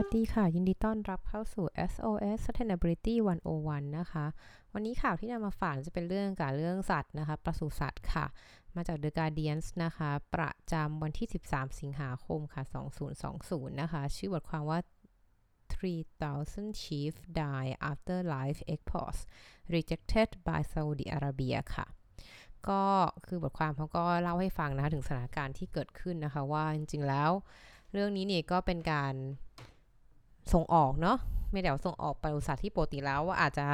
ัสดีค่ะ ยินดีต้อนรับเข้าสู่ SOS Sustainability 101 นะคะ วันนี้ข่าวที่นำมาฝากจะเป็นเรื่องการเรื่องสัตว์นะคะ ปศุสัตว์ค่ะ มาจาก The Guardian นะคะ ประจำวันที่ 13 สิงหาคมค่ะ 2020 นะคะ ชื่อบทความว่า 3,000 sheep die after live exports rejected by Saudi Arabia ค่ะก็คือบทความเขาก็เล่าให้ฟังนะคะถึงสถานการณ์ที่เกิดขึ้นนะคะ ว่าจริงๆแล้ว เรื่องนี้เนี่ยก็เป็นการ ส่งออกเนาะไม่เดี๋ยวส่งออกไปอุตสาหที่ปกติแล้วว่าอาจจะ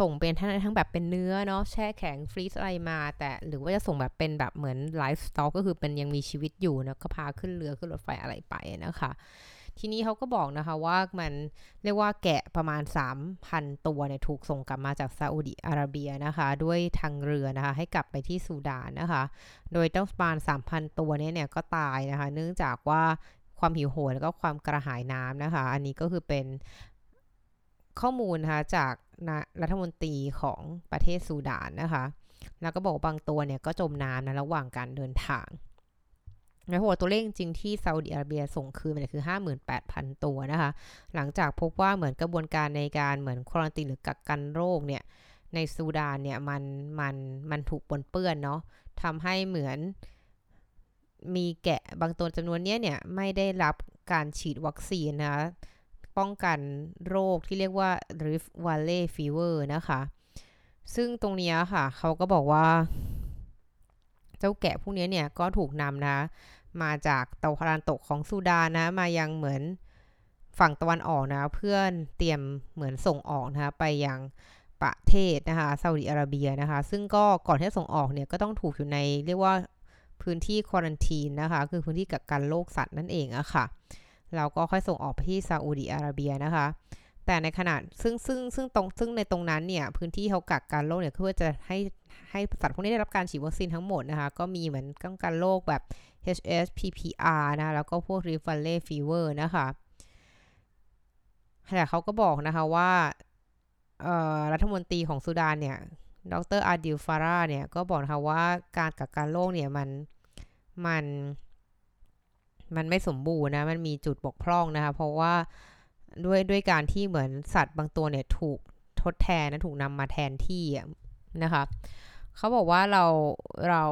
ส่งเป็นทั้งทั้งแบบเป็นเนื้อเนาะแช่แข็งฟรีซอะไรมา แต่หรือว่าจะส่งแบบเป็นแบบเหมือนไลฟ์สต็อกก็คือเป็นยังมีชีวิตอยู่นะก็พาขึ้นเรือขึ้นรถไฟอะไรไปนะคะ ทีนี้เขาก็บอกนะคะว่ามันเรียกว่าแกะประมาณ 3,000 ตัวเนี่ยถูกส่งกลับมาจากซาอุดิอาระเบียนะคะ ด้วยทางเรือนะคะให้กลับไปที่ซูดานนะคะ โดยต้องประมาณ3,000 ตัวนี้เนี่ยก็ตายนะคะ เนื่องจากว่า ความหิวโหยแล้วก็ความกระหายน้ำนะคะ อันนี้ก็คือเป็นข้อมูลนะคะจากรัฐมนตรีของประเทศซูดานนะคะ แล้วก็บอกบางตัวเนี่ยก็จมน้ำนะระหว่างการเดินทางนะหัวตัวเลขจริงที่ซาอุดิอาระเบียส่งคืนมันคือ 58,000 ตัวนะคะ หลังจากพบว่าเหมือนกระบวนการในการเหมือนควอนตินหรือกักกันโรคเนี่ยในซูดานเนี่ยมันมันมันถูกปนเปื้อนเนาะทำให้เหมือน มีแกะบางตัวจำนวนนี้เนี่ยไม่ได้รับการฉีดวัคซีนนะป้องกันโรคที่เรียกว่า Rift Valley Fever นะคะ ซึ่งตรงนี้ค่ะ เขาก็บอกว่า เจ้าแกะพวกนี้เนี่ยก็ถูกนำนะ มาจากตะวันตกของซูดานนะ มายังเหมือนฝั่งตะวันออกนะ เพื่อนเตรียมเหมือนส่งออกนะคะไปยังประเทศนะคะซาอุดิอาระเบียนะคะ ซึ่งก็ก่อนที่จะส่งออกเนี่ยก็ต้องถูกอยู่ในเรียกว่า พื้นที่ควอนตีนนะคะ คือพื้นที่กักกันโรคสัตว์นั่นเองอะค่ะเราก็ค่อยส่งออกไปที่ซาอุดีอาระเบียนะคะ แต่ในขนาดซึ่งซึ่งซึ่งตรงซึ่งในตรงนั้นเนี่ย พื้นที่เขากักกันโรคเนี่ยเพื่อจะให้ให้สัตว์พวกนี้ได้รับการฉีดวัคซีนทั้งหมดนะคะ ก็มีเหมือนป้องกันโรคแบบ HS PPR นะ แล้วก็พวก Rift Valley Fever นะคะแต่เขาก็บอกนะคะว่ารัฐมนตรีของสุดานเนี่ย ดรอาดิลฟาร่าเนี่ย ก็บอกนะคะว่าการกักกันโรคเนี่ยมัน มันมันไม่สมบูรณ์นะ มันมีจุดบกพร่องนะคะ เพราะว่าด้วยด้วยการที่เหมือนสัตว์บางตัวเนี่ยถูกทดแทนนะ ถูกนำมาแทนที่นะคะ เขาบอกว่าเราเรา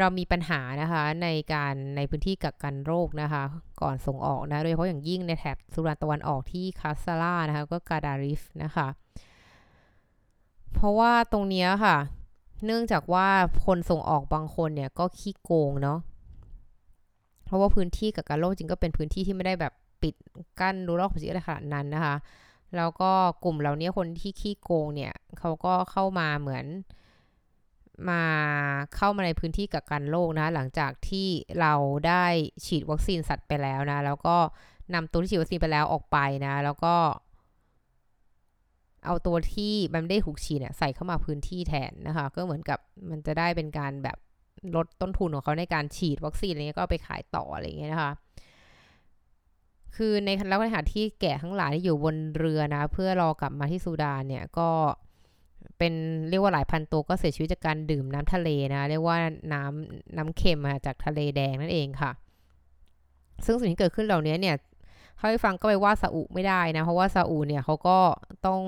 เรามีปัญหานะคะ ในการในพื้นที่กักกันโรคนะคะ ก่อนส่งออกนะโดยเฉพาะอย่างยิ่งในแถบสุรานตะวันออกที่คาสซาร่านะคะ ก็กาดาริฟนะคะ เพราะว่าตรงนี้ค่ะ เนื่องจากว่าคนส่งออกบางคนเนี่ยก็ขี้โกงเนาะ เพราะว่าพื้นที่กับการโลกจริงก็เป็นพื้นที่ที่ไม่ได้แบบปิดกั้นรูรอกภาษีอะไรขนาดนั้นนะคะ แล้วก็กลุ่มเหล่านี้คนที่ขี้โกงเนี่ยเขาก็เข้ามาเหมือนมาเข้ามาในพื้นที่กับการโลกนะหลังจากที่เราได้ฉีดวัคซีนสัตว์ไปแล้วนะ แล้วก็นำตัวที่ฉีดวัคซีนไปแล้วออกไปนะ แล้วก็ เอาตัวที่มันไม่ได้ถูกฉีดเนี่ยใส่เข้ามาพื้นที่แทนนะคะ ก็เหมือนกับมันจะได้เป็นการแบบลดต้นทุนของเขาในการฉีดวัคซีนอะไรเงี้ยก็ไปขายต่ออะไรเงี้ยนะคะ คือในแล้วในขณะที่แกะทั้งหลายที่อยู่บนเรือนะ เพื่อรอกลับมาที่ซูดานเนี่ยก็เป็นเรียกว่าหลายพันตัวก็เสียชีวิตจากการดื่มน้ำทะเลนะเรียกว่าน้ำน้ำเค็มมาจากทะเลแดงนั่นเองค่ะ ซึ่งสิ่งที่เกิดขึ้นเหล่านี้เนี่ยเขาให้ฟังก็ไปว่าซาอุไม่ได้นะ เพราะว่าซาอุเนี่ยเขาก็ต้อง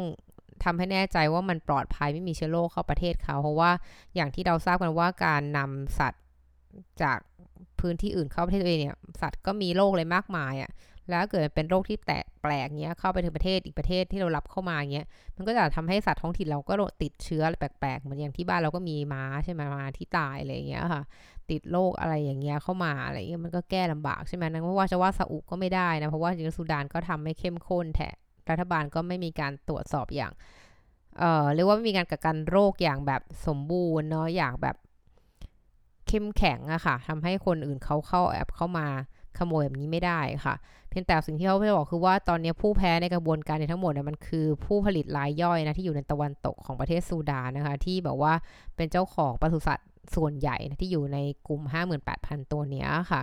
ทำให้แน่ใจว่ามันปลอดภัยไม่มีเชื้อโรคเข้าประเทศเขา เพราะว่าอย่างที่เราทราบกันว่าการนำสัตว์จากพื้นที่อื่นเข้าประเทศตัวเองเนี่ยสัตว์ก็มีโรคอะไรมากมายอะ่ะแล้วเกิดเป็นโรคที่แตกแปลกเงี้ยเข้าไปถึงประเทศอีกประเทศที่เรารับเข้ามาเงี้ยมันก็จะทำให้สัตว์ท้องถิ่นเราก็ติดเชื้อแปลกๆเหมือนอย่างที่บ้านเราก็มีม้าใช่ไหมมาที่ตายอะไรเงี้ยค่ะ ติดโรคอะไรอย่างเงี้ยเข้ามาอะไรเงี้ยมันก็แก้ลำบากใช่ไหมนั่นเพราะว่าจะว่าซาอุก็ไม่ได้นะเพราะว่าจริงๆสุดานก็ทำไม่เข้มข้นแท รัฐบาลก็ไม่มีการตรวจสอบอย่าง เอ่อเรียกว่ามีการกักกันโรคอย่างแบบสมบูรณ์เนาะอย่างแบบเข้มแข็งอะค่ะทำให้คนอื่นเขาเข้าแอบเข้ามาขโมยแบบนี้ไม่ได้ค่ะ เพียงแต่สิ่งที่เขาไม่บอกคือว่าตอนนี้ผู้แพ้ในกระบวนการในทั้งหมดเนี่ยมันคือผู้ผลิตรายย่อยนะที่อยู่ในตะวันตกของประเทศซูดานนะคะ ที่แบบว่าเป็นเจ้าของปศุสัตว์ส่วนใหญ่นะที่อยู่ในกลุ่ม 58,000 ตัวเนี้ยค่ะ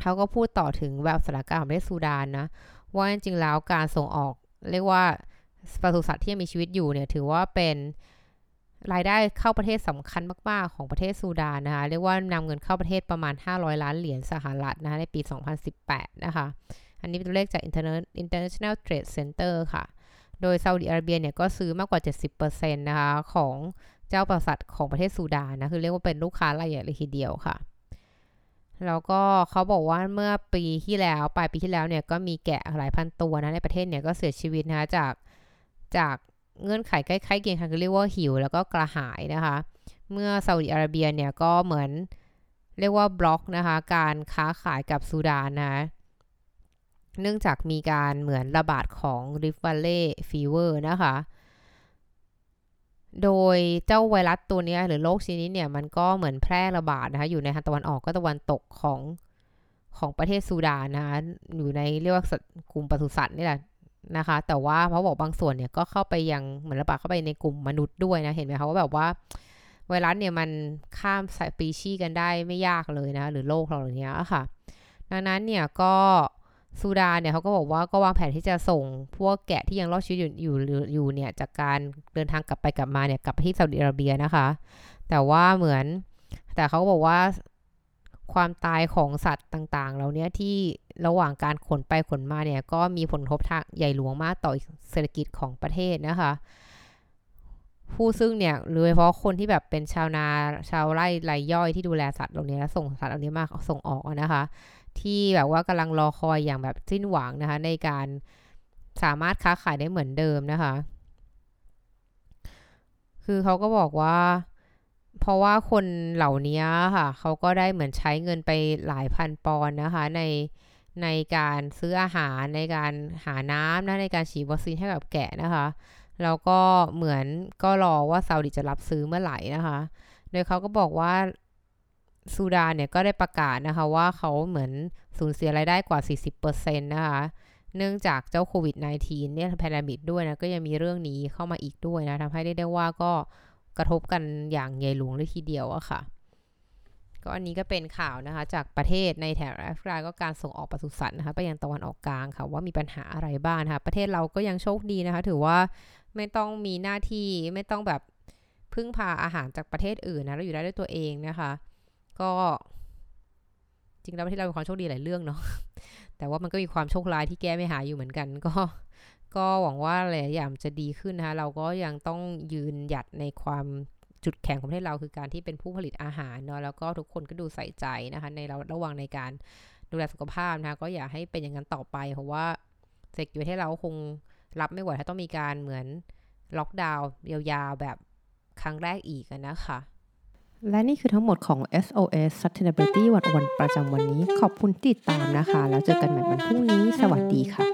เขาก็พูดต่อถึงแบบสถานการณ์ของประเทศซูดานนะ ว่าจริงๆแล้วการส่งออก เรียกว่าปศุสัตว์ที่ยังมีชีวิตอยู่เนี่ยถือว่าเป็นรายได้เข้าประเทศสำคัญมาก ๆ ของประเทศซูดานนะคะเรียกว่านำเงินเข้าประเทศประมาณ 500 ล้านเหรียญสหรัฐนะคะในปี 2018 นะคะ อันนี้เป็นตัวเลขจาก International Trade Center ค่ะ โดยซาอุดิอาระเบียเนี่ยก็ซื้อมากกว่า 70%นะคะของเจ้าปศุสัตว์ของประเทศซูดานนะคือเรียกว่าเป็นลูกค้ารายใหญ่เลยทีเดียวค่ะ แล้วก็เขาบอกว่าเมื่อปีที่แล้วปลายปีที่แล้วเนี่ยก็มีแกะหลายพันตัวนะในประเทศเนี่ยก็เสียชีวิตนะคะจากจากเงื่อนไขใกล้ๆเคียงกันเรียกว่าหิว แล้วก็กระหายนะคะ เมื่อซาอุดิอาระเบียเนี่ยก็เหมือนเรียกว่าบล็อกนะคะ การค้าขายกับซูดานนะเนื่องจากมีการเหมือนระบาดของริฟ v ลเล่ฟีเวอร์นะคะ โดยเจ้าไวรัสตัวนี้หรือโรคชนิดเนี่ยมันก็เหมือนแพร่ระบาดนะคะอยู่ในทางตะวันออกก็ตะวันตกของของประเทศซูดานนะคะอยู่ในเรียกว่ากลุ่มปศุสัตว์นี่แหละนะคะ แต่ว่าเขาบอกบางส่วนเนี่ยก็เข้าไปยังเหมือนระบาดเข้าไปในกลุ่มมนุษย์ด้วยนะเห็นไหมคะว่าแบบว่าไวรัสเนี่ยมันข้ามสายปีชีกันได้ไม่ยากเลยนะหรือโรคเหล่านี้ค่ะ ดังนั้นเนี่ยก็ ซูดานเนี่ยเขาก็บอกว่าก็วางแผนที่จะส่งพวกแกะที่ยังรอดชีวิตอยู่อยู่อยู่เนี่ยจากการเดินทางกลับไปกลับมาเนี่ยกลับไปที่ซาอุดิอาระเบียนะคะ แต่ว่าเหมือน แต่เขาก็บอกว่าความตายของสัตว์ต่างๆ เราเนี้ยที่ระหว่างการขนไปขนมาเนี่ยก็มีผลกระทบทางใหญ่หลวงมากต่อเศรษฐกิจของประเทศนะคะ ผู้ซึ่งเนี่ยโดยเฉพาะคนที่แบบเป็นชาวนาชาวไร่ไรย่อยที่ดูแลสัตว์เหล่านี้แล้วส่งสัตว์เหล่านี้มาส่งออกนะคะ ที่แบบว่ากำลังรอคอยอย่างแบบสิ้นหวังนะคะ ในการสามารถค้าขายได้เหมือนเดิมนะคะ คือเขาก็บอกว่า เพราะว่าคนเหล่านี้ค่ะเขาก็ได้เหมือนใช้เงินไปหลายพันปอนด์นะคะ ในในการซื้ออาหารในการหาน้ำนะในการฉีดวัคซีนให้กับแกะนะคะแล้วก็เหมือนก็รอว่าซาอุดิจะรับซื้อเมื่อไหร่นะคะ โดยเขาก็บอกว่า ซูดานเนี่ยก็ได้ประกาศนะคะว่าเขาเหมือนสูญเสียรายได้กว่า 40%นะคะเนื่องจากเจ้าโควิด -19 เนี่ยแพนดมิกด้วยนะก็ยังมีเรื่องนี้เข้ามาอีกด้วยนะทำให้ได้ได้ว่าก็กระทบกันอย่างใหญ่หลวงเลยทีเดียวอะค่ะ ก็อันนี้ก็เป็นข่าวนะคะ จากประเทศในแถบแอฟริกาก็การส่งออกปศุสัตว์นะคะไปยังตะวันออกกลางค่ะ ว่ามีปัญหาอะไรบ้างนะคะประเทศเราก็ยังโชคดีนะคะ ถือว่าไม่ต้องมีหน้าที่ไม่ต้องแบบพึ่งพาอาหารจากประเทศอื่นนะเราอยู่ได้ด้วยตัวเองนะคะ ก็จริงแล้วประเทศเราเป็นความโชคดีหลายเรื่องเนาะแต่ว่ามันก็มีความโชคร้ายที่แก้ไม่หายอยู่เหมือนกัน ก็ ก็หวังว่าหลายอย่างจะดีขึ้นนะคะเราก็ยังต้องยืนหยัดในความจุดแข็งของประเทศเราคือการที่เป็นผู้ผลิตอาหารเนาะแล้วก็ทุกคนก็ดูใส่ใจนะคะในเราระวังในการดูแลสุขภาพนะคะก็อยากให้เป็นอย่างนั้นต่อไป เพราะว่าเศรษฐกิจประเทศเราคงรับไม่ไหวถ้าต้องมีการเหมือนล็อกดาวน์ยาวๆแบบครั้งแรกอีกนะคะ และนี่คือทั้งหมดของ SOS Sustainability วันวันประจำวันนี้ ขอบคุณติดตามนะคะ แล้วเจอกันใหม่วันพรุ่งนี้ สวัสดีค่ะ